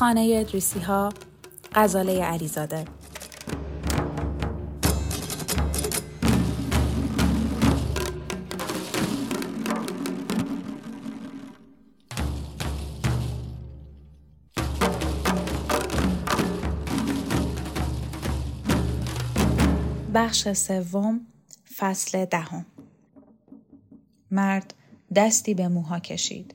خانه ادریسی ها غزاله علیزاده. بخش سوم فصل دهم. مرد دستی به موها کشید.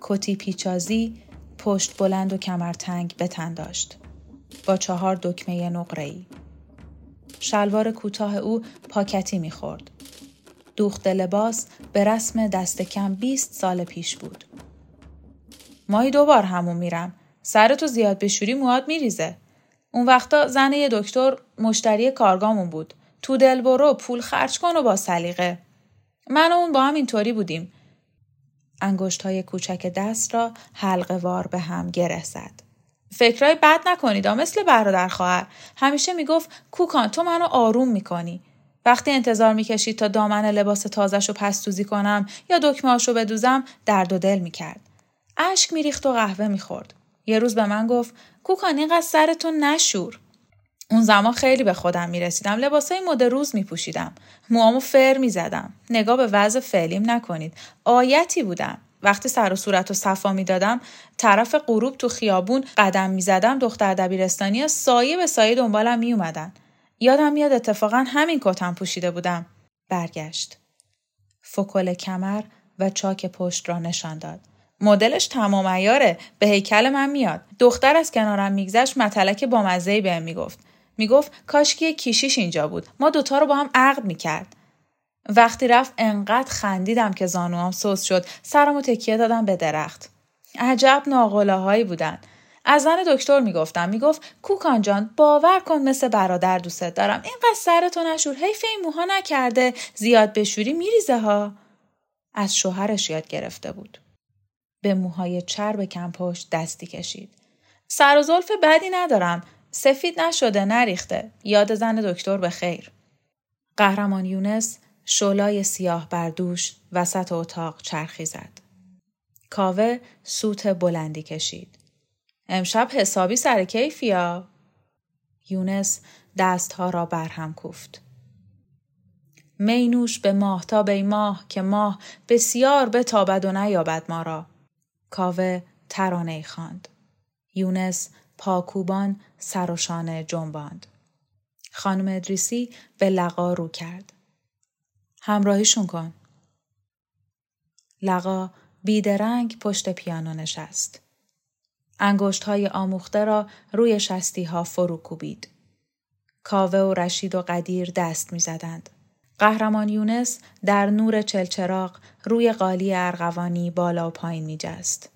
کتی پیچازی پشت بلند و کمرتنگ به تن داشت با چهار دکمه نقره‌ای شلوار کوتاه او پاکتی می‌خورد دوخت لباس به رسم دست کم 20 سال پیش بود ماهی دوبار همون میرم سرتو زیاد بشوری مواد میریزه اون وقتا زن یه دکتر مشتری کارگامون بود. تو دل برو پول خرج کن و با سلیقه. من و اون با هم اینطوری بودیم. انگشت های کوچک دست را حلقه وار به هم گره زد. فکرای بد نکنید مثل برادر خواهر. همیشه می‌گفت کوکان تو منو آروم می‌کنی. وقتی انتظار می‌کشید تا دامن لباس تازش رو پستوزی کنم یا دکمه رو بدوزم درد و دل می‌کرد. اشک میریخت و قهوه می‌خورد. یه روز به من گفت کوکان اینقدر سرتون نشور. اون زمان خیلی به خودم می‌رسیدم. لباسای مد روز میپوشیدم. موامو فر می‌زدم. نگاه به وضع فعلیم نکنید. آیتی بودم. وقتی سر و صورت و صفا می‌دادم طرف غروب تو خیابون قدم می‌زدم دختر دبیرستانی سایه به سایه دنبالم میومدن یادم میاد اتفاقا همین کتم پوشیده بودم. برگشت. فکل کمر و چاک پشت را نشان داد. مدلش تمام ایاره به هیکل من میاد. دختر از کنارم میگذشت متلک با مزه بهم می‌گفت. می‌گفت کاشکی کیشیش اینجا بود. ما دوتا رو با هم عقد می‌کرد. وقتی رفت انقدر خندیدم که زانوام سوس شد. سرمو تکیه دادم به درخت. عجب ناقلاهایی بودن. از زن دکتر می‌گفتم می‌گفت کوکان جان باور کن مثل برادر دوستت دارم. اینقدر سرتو نشور. حیف این موها نکرده. زیاد بشوری میریزه ها. از شوهرش یاد گرفته بود. به موهای چرب کمپشت دستی کشید. سر و زلف بدی ندارم. سفید نشده نریخته. یاد زن دکتر به خیر. قهرمان یونس شولای سیاه بردوش وسط اتاق چرخی زد. کاوه سوت بلندی کشید. امشب حسابی سر کیفیا. یونس دستها را برهم کوفت. مینوش به ماه تا به ماه که ماه بسیار بتابد و نیابد ما را. کاوه ترانه خواند. یونس پاکوبان سر و شانه جنباند. خانم ادریسی به لقا رو کرد. همراهیشون کن. لقا بیدرنگ پشت پیانو نشست. انگشت های آموخته را روی شستی ها فرو کوبید. کاوه و رشید و قدیر دست می زدند. قهرمان یونس در نور چلچراغ روی قالی ارغوانی بالا و پایین می جست.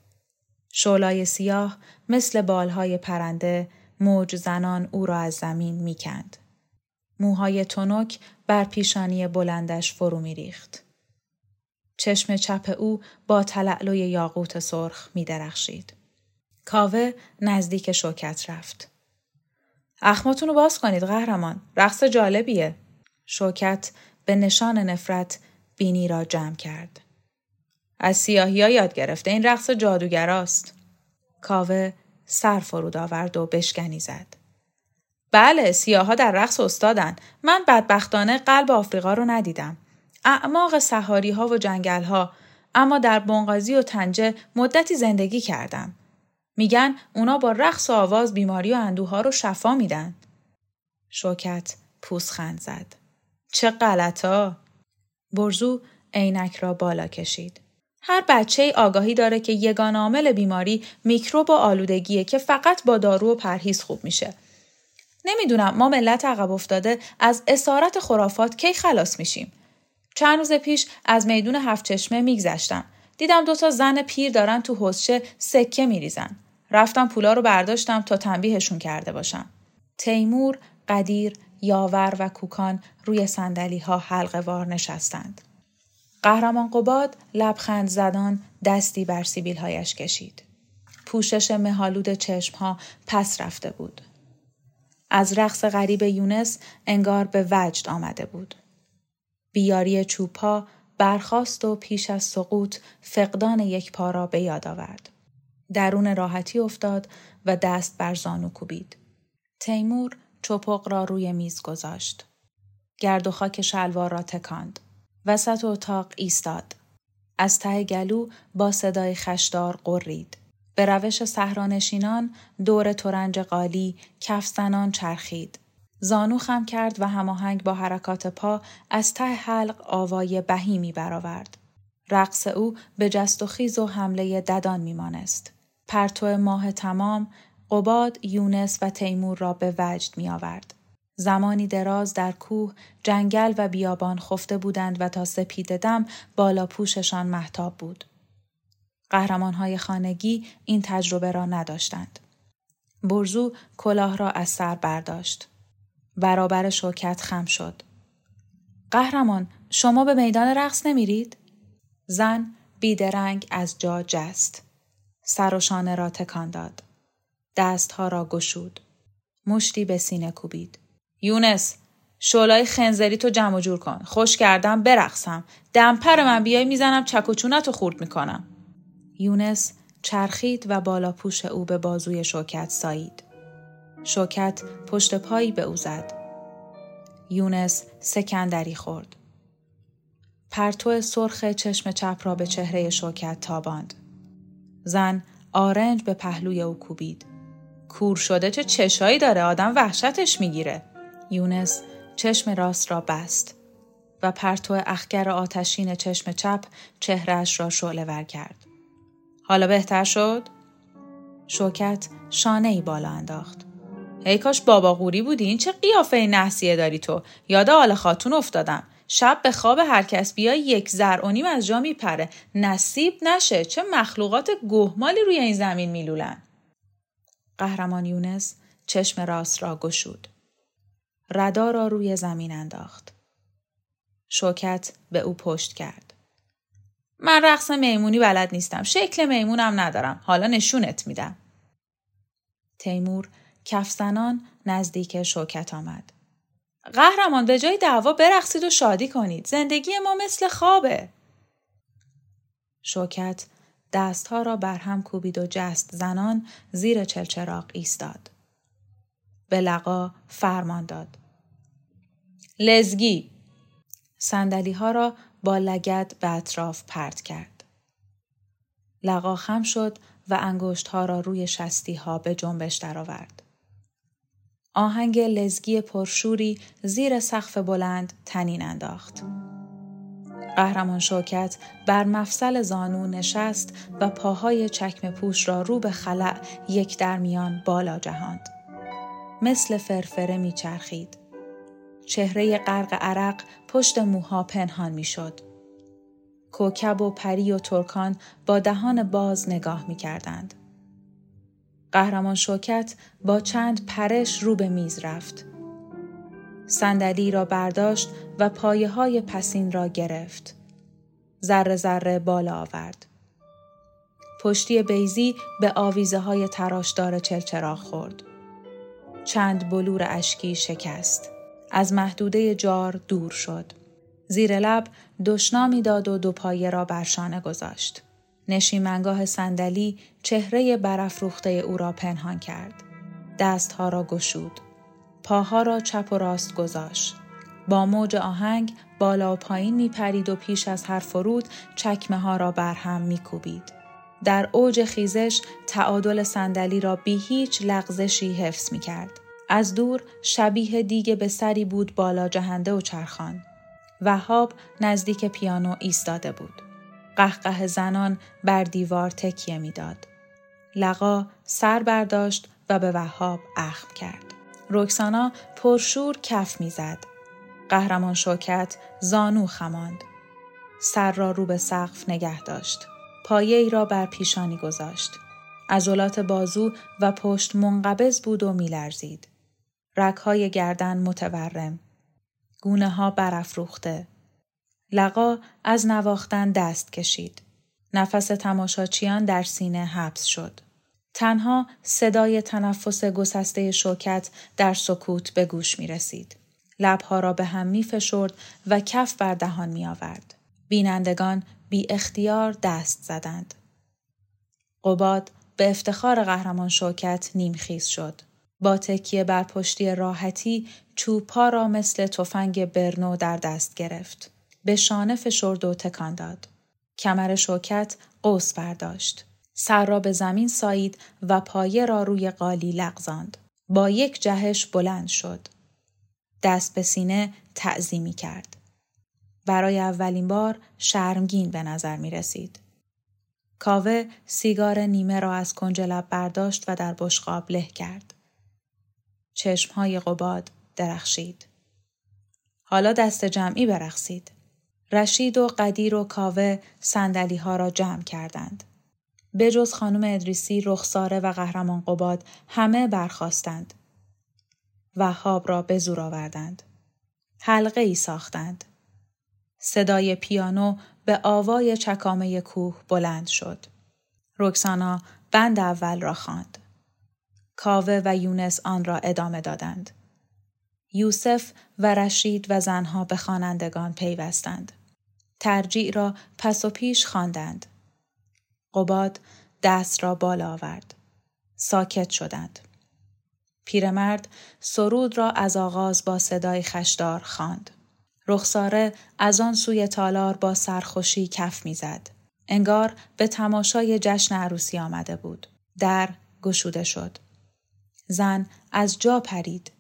شولای سیاه مثل بالهای پرنده موج زنان او را از زمین می کند. موهای تنک بر پیشانی بلندش فرو می ریخت. چشم چپ او با تلعلوی یاقوت سرخ می درخشید. کاوه نزدیک شوکت رفت. اخماتون رو باز کنید قهرمان. رقص جالبیه. شوکت به نشان نفرت بینی را جمع کرد. از سیاهی یاد گرفته این رقص جادوگراست. کاوه سر فرود آورد و بشکنی زد. بله سیاها در رقص استادن. من بدبختانه قلب آفریقا رو ندیدم. اعماق سهاری ها و جنگل ها اما در بنغازی و تنجه مدتی زندگی کردم. میگن اونا با رقص و آواز بیماری و اندوها رو شفا میدن. شوکت پوسخند زد. چه غلطا؟ برزو عینک را بالا کشید. هر بچه آگاهی داره که یگان عامل بیماری میکروب و آلودگیه که فقط با دارو و پرهیز خوب میشه. نمی‌دونم ما ملت عقب افتاده از اسارت خرافات کی خلاص میشیم. چند روز پیش از میدون هفت چشمه میگذشتم. دیدم دوتا زن پیر دارن تو حسچه سکه میریزن. رفتم پولا رو برداشتم تا تنبیهشون کرده باشم. تیمور، قدیر، یاور و کوکان روی سندلی ها حلقه وار نشستند. قهرمان قباد لبخند زدان دستی بر سیبیل هایش کشید. پوشش مهالود چشم ها پس رفته بود. از رقص غریب یونس انگار به وجد آمده بود. بیاری چوپا برخاست و پیش از سقوط فقدان یک پا را به یاد آورد. درون راحتی افتاد و دست بر زانو کوبید. تیمور چپق را روی میز گذاشت. گرد و خاک شلوار را تکاند. وسط اتاق ایستاد. از ته گلو با صدای خشدار قرید. به روش صحرانشینان دور تورنج قالی کفزنان چرخید. زانو خم کرد و هماهنگ با حرکات پا از ته حلق آوای بهیمی برآورد. رقص او به جست و خیز و حمله ددان میمانست. پرتو ماه تمام قباد یونس و تیمور را به وجد می آورد. زمانی دراز در کوه، جنگل و بیابان خفته بودند و تا سپید دم بالا پوششان محتاب بود. قهرمانهای خانگی این تجربه را نداشتند. برزو کلاه را از سر برداشت. برابر شوکت خم شد. قهرمان شما به میدان رقص نمیرید؟ زن بیدرنگ از جا جست. سر و شانه را تکان داد. دستها را گشود. مشتی به سینه کوبید. یونس شولای خنزری تو جمع جور کن. خوش کردم برقصم. دمپر من بیای می‌زنم چک و چونت خورد می‌کنم. یونس چرخید و بالا پوش او به بازوی شوکت سایید. شوکت پشت پایی به او زد. یونس سکندری خورد. پرتو سرخ چشم چپ را به چهره شوکت تاباند. زن آرنج به پهلوی او کوبید. کور شده چه چشایی داره آدم وحشتش می‌گیره. یونس چشم راست را بست و پرتو اخگر آتشین چشم چپ چهرش را شعله ور کرد. حالا بهتر شد؟ شوکت شانه ای بالا انداخت. ای کاش بابا غوری بودی این چه قیافه نحسیه داری تو یاد آل خاتون افتادم شب به خواب هر کس بیا یک زر و نیم از جا میپره نصیب نشه چه مخلوقات گهمالی روی این زمین میلولن قهرمان یونس چشم راست را گشود ردا را روی زمین انداخت شوکت به او پشت کرد من رقص میمونی بلد نیستم شکل میمونم ندارم حالا نشونت میدم تیمور کفزنان نزدیک شوکت آمد. قهرمان به جای دعوا برقصید و شادی کنید. زندگی ما مثل خوابه. شوکت دستها را بر هم کوبید و جست زنان زیر چلچراغ ایستاد. به لقا فرمان داد. لزگی سندلی ها را با لگت به اطراف پرت کرد. لقا خم شد و انگشت ها را روی شستی ها به جنبش درآورد. آهنگ لزگی پرشوری زیر سقف بلند تنین انداخت. قهرمان شوکت بر مفصل زانو نشست و پاهای چکم پوش را رو به خلع یک درمیان بالا جهاند. مثل فرفره میچرخید. چهره غرق عرق پشت موها پنهان می‌شد. کوکب و پری و ترکان با دهان باز نگاه می کردند. قهرمان شوکت با چند پرش رو به میز رفت. صندلی را برداشت و پایه های پسین را گرفت. ذره ذره بالا آورد. پشتی بیزی به آویزه های تراشدار چلچراغ خورد. چند بلور اشکی شکست. از محدوده جار دور شد. زیر لب دشنامی داد و دو پایه را برشانه گذاشت. نشیمنگاه صندلی چهره برافروخته او را پنهان کرد. دستها را گشود. پاها را چپ و راست گذاشت. با موج آهنگ بالا و پایین می پرید و پیش از هر فرود چکمه ها را بر هم می کوبید. در اوج خیزش تعادل صندلی را بی هیچ لغزشی حفظ می کرد. از دور شبیه دیگه به سری بود بالا جهنده و چرخان. وهاب نزدیک پیانو ایستاده بود. قهقه زنان بر دیوار تکیه می‌داد. لقا سر برداشت و به وهاب اخم کرد. رکسانا پرشور کف می‌زد. قهرمان شوکت زانو خماند. سر را رو به سقف نگه داشت. پایه ای را بر پیشانی گذاشت. عضلات بازو و پشت منقبض بود و میلرزید. رکهای گردن متورم. گونه ها برافروخته. لقا از نواختن دست کشید. نفس تماشاچیان در سینه حبس شد. تنها صدای تنفس گسسته شوکت در سکوت به گوش می رسید. لبها را به هم می فشرد و کف بر دهان می آورد. بینندگان بی اختیار دست زدند. قباد به افتخار قهرمان شوکت نیمخیز شد. با تکیه بر پشتی راحتی چوبها را مثل تفنگ برنو در دست گرفت. به شانه فشرد و تکان داد. کمر شوکت قوس برداشت. سر را به زمین سایید و پایه را روی قالی لغزاند. با یک جهش بلند شد. دست به سینه تعظیمی کرد. برای اولین بار شرمگین به نظر می رسید. کاوه سیگار نیمه را از کنج لب برداشت و در بشقاب له کرد. چشمهای قباد درخشید. حالا دست جمعی برقصید. رشید و قدیر و کاوه سندلی ها را جمع کردند. به جز خانم ادریسی، رخساره و قهرمان قباد همه برخواستند. وهاب را به زور آوردند. حلقه ای ساختند. صدای پیانو به آوای چکامه کوه بلند شد. رکسانا بند اول را خواند. کاوه و یونس آن را ادامه دادند. یوسف و رشید و زنها به خوانندگان پیوستند. ترجیع را پس و پیش خواندند. قباد دست را بالا آورد. ساکت شدند. پیرمرد سرود را از آغاز با صدای خشدار خواند. رخساره از آن سوی تالار با سرخوشی کف می‌زد. انگار به تماشای جشن عروسی آمده بود. در گشوده شد. زن از جا پرید.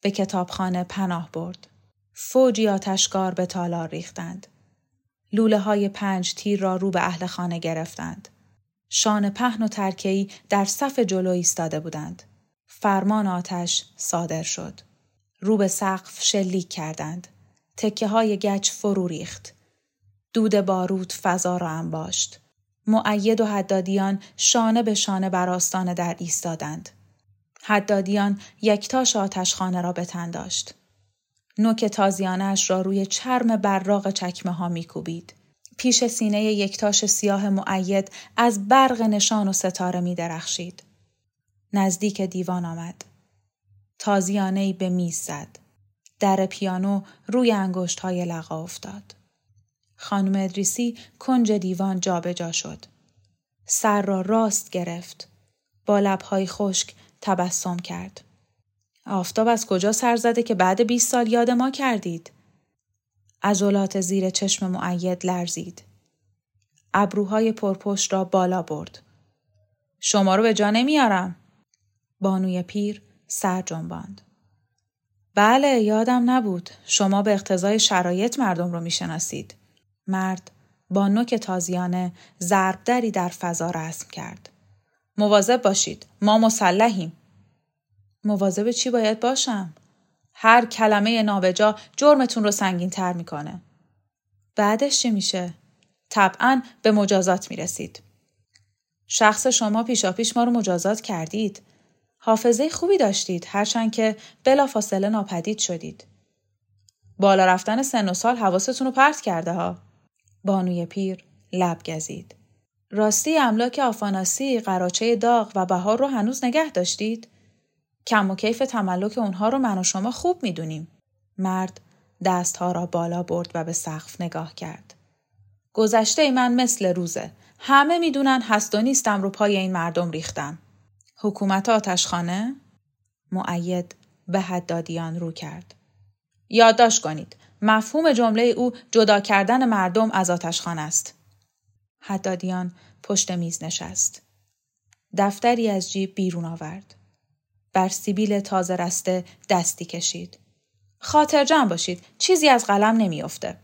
به کتابخانه پناه برد. فوجی آتشکار به تالار ریختند. لوله های پنج تیر را رو به اهل خانه گرفتند. شان پهن و ترکهی در صف جلو ایستاده بودند. فرمان آتش صادر شد. رو به سقف شلیک کردند. تکه های گچ فرو ریخت. دود بارود فضا را انباشت. معید و حدادیان شانه به شانه بر آستانه در ایستادند. حدادیان یکتاش آتشخانه را به تن داشت. نوک تازیانش را روی چرم براق چکمه ها میکوبید. پیش سینه یکتاش سیاه معید از برق نشان و ستاره می درخشید. نزدیک دیوان آمد. تازیانه به میز زد. در پیانو روی انگشت های لقا افتاد. خانم ادریسی کنج دیوان جابجا جا شد. سر را راست گرفت. با لبهای خشک تبسم کرد. آفتاب از کجا سر زده که بعد 20 سال یاد ما کردید؟ عضلات زیر چشم معید لرزید. ابروهای پرپشت را بالا برد. شما رو به جا نمیارم. بانوی پیر سر جنباند. بله یادم نبود. شما به اقتضای شرایط مردم رو می‌شناسید. مرد با نوک تازیانه ضربدری در فضا رسم کرد. مواظب باشید. ما مسلحیم. مواظب چی باید باشم؟ هر کلمه نابجا جرمتون رو سنگین تر می‌کنه. بعدش چی میشه؟ طبعا به مجازات می‌رسید. شخص شما پیشاپیش ما رو مجازات کردید. حافظه خوبی داشتید هرچند که بلافاصله ناپدید شدید. بالا رفتن سن و سال حواستون رو پرت کرده ها. بانوی پیر لب گزید. راستی املاک آفاناسی، قراچه داغ و بهار رو هنوز نگه داشتید؟ کم و کیف تملک اونها رو من و شما خوب می‌دونیم. مرد دستها را بالا برد و به سقف نگاه کرد. گذشته من مثل روزه. همه می‌دونن هست و نیستم رو پای این مردم ریختم. حکومت آتشخانه؟ معید به حدادیان رو کرد. یادداشت کنید. مفهوم جمله او جدا کردن مردم از آتشخانه است. حدادیان پشت میز نشست. دفتری از جیب بیرون آورد. بر سیبیل تازه رسته دستی کشید. خاطر جمع باشید. چیزی از قلم نمیافته.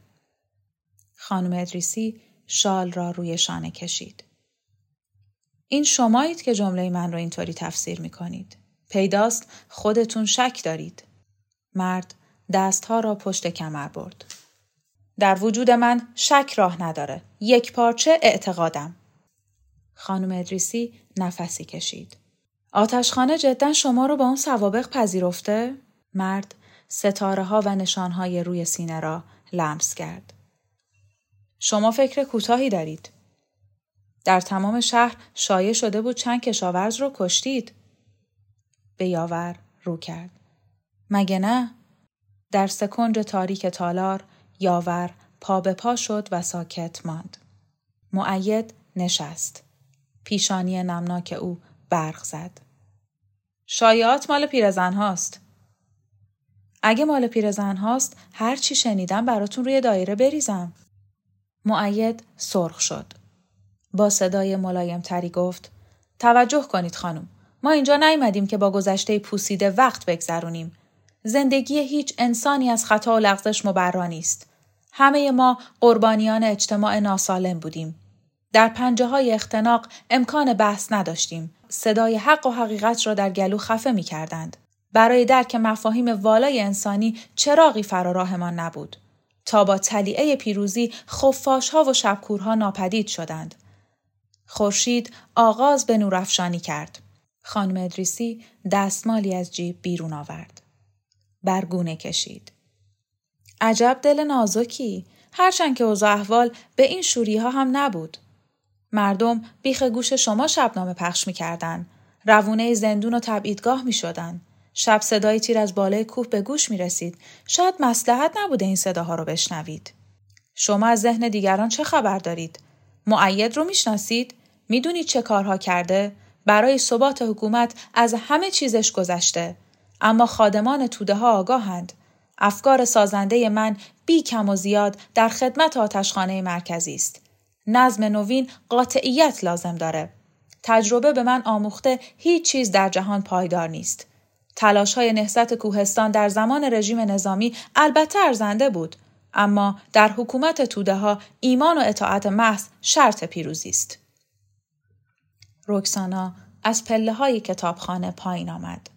خانم ادریسی شال را روی شانه کشید. این شمایید که جمله من را اینطوری تفسیر می کنید. پیداست خودتون شک دارید. مرد دستها را پشت کمر برد. در وجود من شک راه نداره. یک پارچه اعتقادم. خانم ادریسی نفسی کشید. آتشخانه جدا شما رو با اون سوابق پذیرفته؟ مرد ستاره ها و نشان های روی سینه را لمس کرد. شما فکر کوتاهی دارید. در تمام شهر شایع شده بود چند کشاورز رو کشتید. به یاور رو کرد. مگه نه؟ در سکنج تاریک تالار یاور پا به پا شد و ساکت ماند. معید نشست. پیشانی نمناک او برق زد. شایعات مال پیرزن هاست. اگه مال پیرزن هاست هر چی شنیدم براتون روی دایره بریزم. معید سرخ شد. با صدای ملایم تری گفت توجه کنید خانم. ما اینجا نیومدیم که با گذشته پوسیده وقت بگذرونیم. زندگی هیچ انسانی از خطا و لغزش مبرا نیست. همه ما قربانیان اجتماع ناسالم بودیم. در پنجه های اختناق امکان بحث نداشتیم. صدای حق و حقیقت را در گلو خفه می کردند. برای درک مفاهیم والای انسانی چراغی فراراهمان نبود. تا با تلیعه پیروزی خفاش ها و شبکورها ناپدید شدند. خورشید آغاز به نورافشانی کرد. خانم ادریسی دستمالی از جیب بیرون آورد. برگونه کشید. عجب دل نازکی. هرچند که اوضاع احوال به این شوری ها هم نبود. مردم بیخ گوش شما شبنامه پخش می‌کردن. روونه زندون و تبعیدگاه می شدن. شب صدای تیر از بالای کوه به گوش می رسید. شاید مسلحت نبوده این صداها رو بشنوید. شما از ذهن دیگران چه خبر دارید؟ معید رو می‌شناسید؟ می‌دونید چه کارها کرده؟ برای ثبات حکومت از همه چیزش گذشته. اما خادمان توده ها آگاهند. افکار سازنده من بی کم و زیاد در خدمت آتشخانه مرکزی است. نظم نوین قاطعیت لازم داره. تجربه به من آموخته هیچ چیز در جهان پایدار نیست. تلاش های نهضت کوهستان در زمان رژیم نظامی البته ارزنده بود اما در حکومت توده ها ایمان و اطاعت محض شرط پیروزی است. رکسانا از پله های کتابخانه پایین آمد.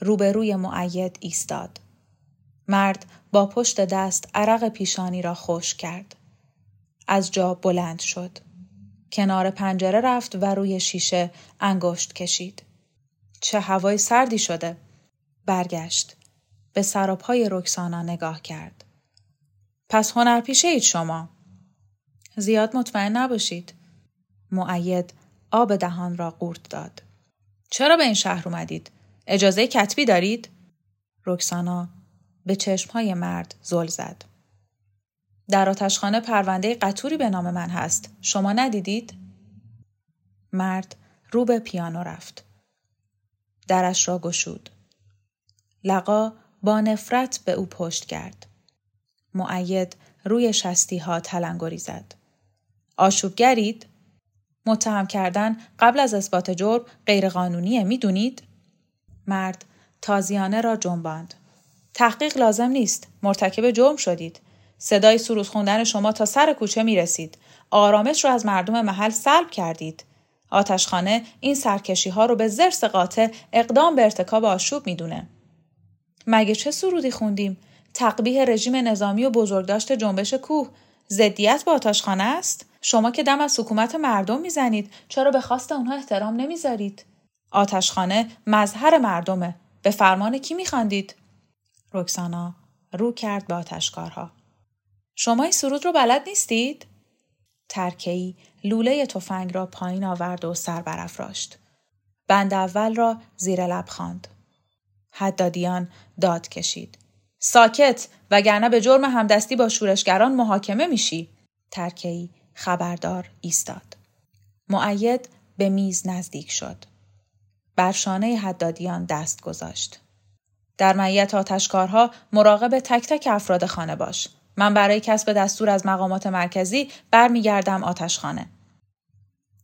روبروی معید ایستاد. مرد با پشت دست عرق پیشانی را خوش کرد. از جا بلند شد. کنار پنجره رفت و روی شیشه انگشت کشید. چه هوای سردی شده. برگشت. به سراپای رکسانا نگاه کرد. پس هنرپیشه اید شما. زیاد مطمئن نباشید. معید آب دهان را قورت داد. چرا به این شهر اومدید؟ اجازه کتبی دارید؟ رکسانا به چشمهای مرد زل زد. در آتشخانه پرونده قطوری به نام من هست. شما ندیدید؟ مرد رو به پیانو رفت. درش را گشود. لقا با نفرت به او پشت کرد. معید روی شستی ها تلنگری زد. آشوبگرید؟ متهم کردن قبل از اثبات جرم غیرقانونیه می‌دونید؟ مرد تازیانه را جنباند. تحقیق لازم نیست. مرتکب جرم شدید. صدای سروز خوندن شما تا سر کوچه می رسید. آرامش رو از مردم محل سلب کردید. آتشخانه این سرکشی ها رو به زرس قاطع اقدام به ارتکاب آشوب می‌دونه. مگه چه سرودی خوندیم؟ تقبیه رژیم نظامی و بزرگداشت جنبش کوه ضدیت با آتشخانه است؟ شما که دم از حکومت مردم می‌زنید چرا به خواست اونها احترام نمی‌ذارید؟ آتشخانه مظهر مردمه. به فرمان کی میخواندید؟ رکسانا رو کرد به آتشکارها. شما این سرود رو بلد نیستید؟ ترکهی لوله تفنگ را پایین آورد و سر برافراشت. بند اول را زیر لب خواند. حدادیان داد کشید. ساکت وگرنه به جرم همدستی با شورشگران محاکمه میشی. ترکهی خبردار ایستاد. معید به میز نزدیک شد. بر شانه حدادیان دست گذاشت. در معیت آتشکارها مراقب تک تک افراد خانه باش. من برای کسب دستور از مقامات مرکزی برمیگردم آتشخانه.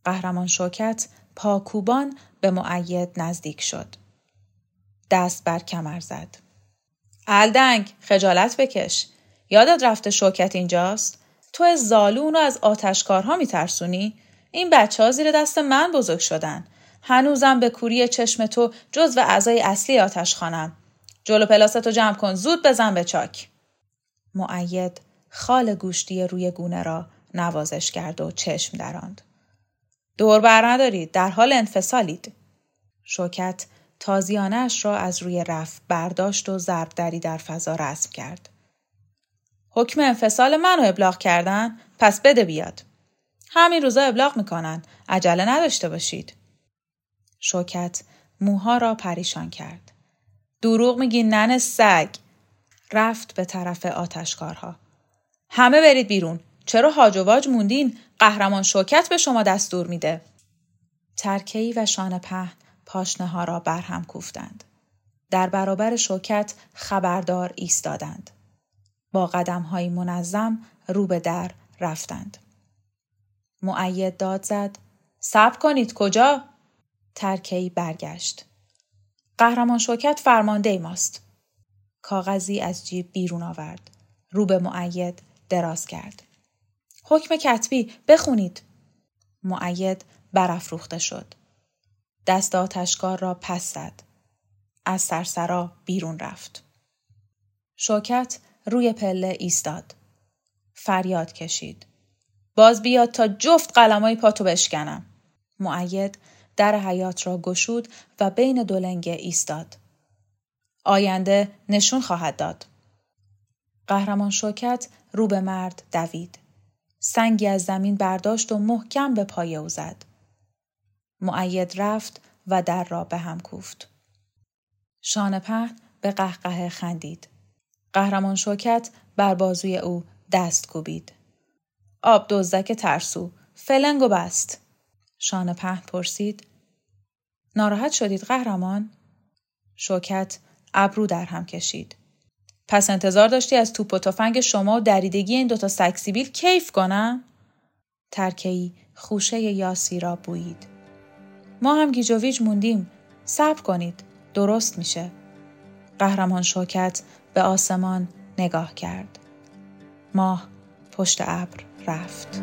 قهرمان شوکت پاکوبان به معید نزدیک شد. دست بر کمر زد. الدنگ خجالت بکش. یادت رفته شوکت اینجاست؟ تو از زالون و از آتشکارها میترسونی؟ این بچه ها زیر دست من بزرگ شدن. هنوزم به کوری چشم تو جز و اعضای اصلی آتش خانم. جلو پلاستو جمع کن زود بزن به چاک. معید خال گوشتی روی گونه را نوازش کرد و چشم دراند. دور بر ندارید در حال انفصالید. شوکت تازیانش را از روی رف برداشت و ضربدری در فضا رسم کرد. حکم انفصال منو ابلاغ کردن پس بده بیاد. همین روزا ابلاغ می‌کنن. عجله نداشته باشید. شوکت موها را پریشان کرد. دروغ میگی نن سگ. رفت به طرف آتشکارها. همه برید بیرون. چرا هاج واج موندین؟ قهرمان شوکت به شما دستور میده. ترکهی و شانه پهن پاشنه ها را برهم کوفتند. در برابر شوکت خبردار ایستادند. با قدم های منظم رو به در رفتند. معید داد زد. صبر کنید کجا؟ ترکی برگشت. قهرمان شوکت فرمانده ماست. کاغذی از جیب بیرون آورد. رو به معید دراز کرد. حکم کتبی بخونید. معید برافروخته شد. دست آتشکار را پس زد. از سرسرا بیرون رفت. شوکت روی پله ایستاد. فریاد کشید. باز بیاد تا جفت قلمای پاتو بشکنم. معید در حیات را گشود و بین دو لنگه ایستاد. آینده نشون خواهد داد. قهرمان شوکت رو به مرد دوید. سنگی از زمین برداشت و محکم به پای او زد. معید رفت و در را به هم کوفت. شانه پهن به قهقه خندید. قهرمان شوکت بر بازوی او دست کوبید. آب دزدک ترسو فلنگ و بست. شانه پهن پرسید. ناراحت شدید قهرمان؟ شوکت ابرو در هم کشید. پس انتظار داشتی از توپ و تفنگ شما و دریدگی این دوتا سکسیبیل کیف کنم؟ ترکهی خوشه یاسی را بویید. ما هم گیجویج موندیم. صبر کنید. درست میشه. قهرمان شوکت به آسمان نگاه کرد. ماه پشت ابر رفت.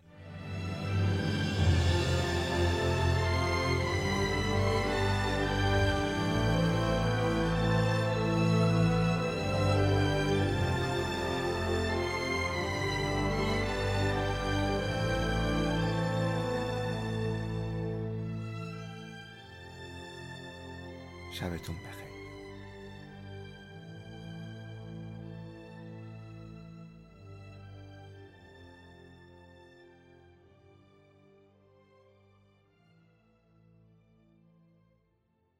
شبتون بخیر.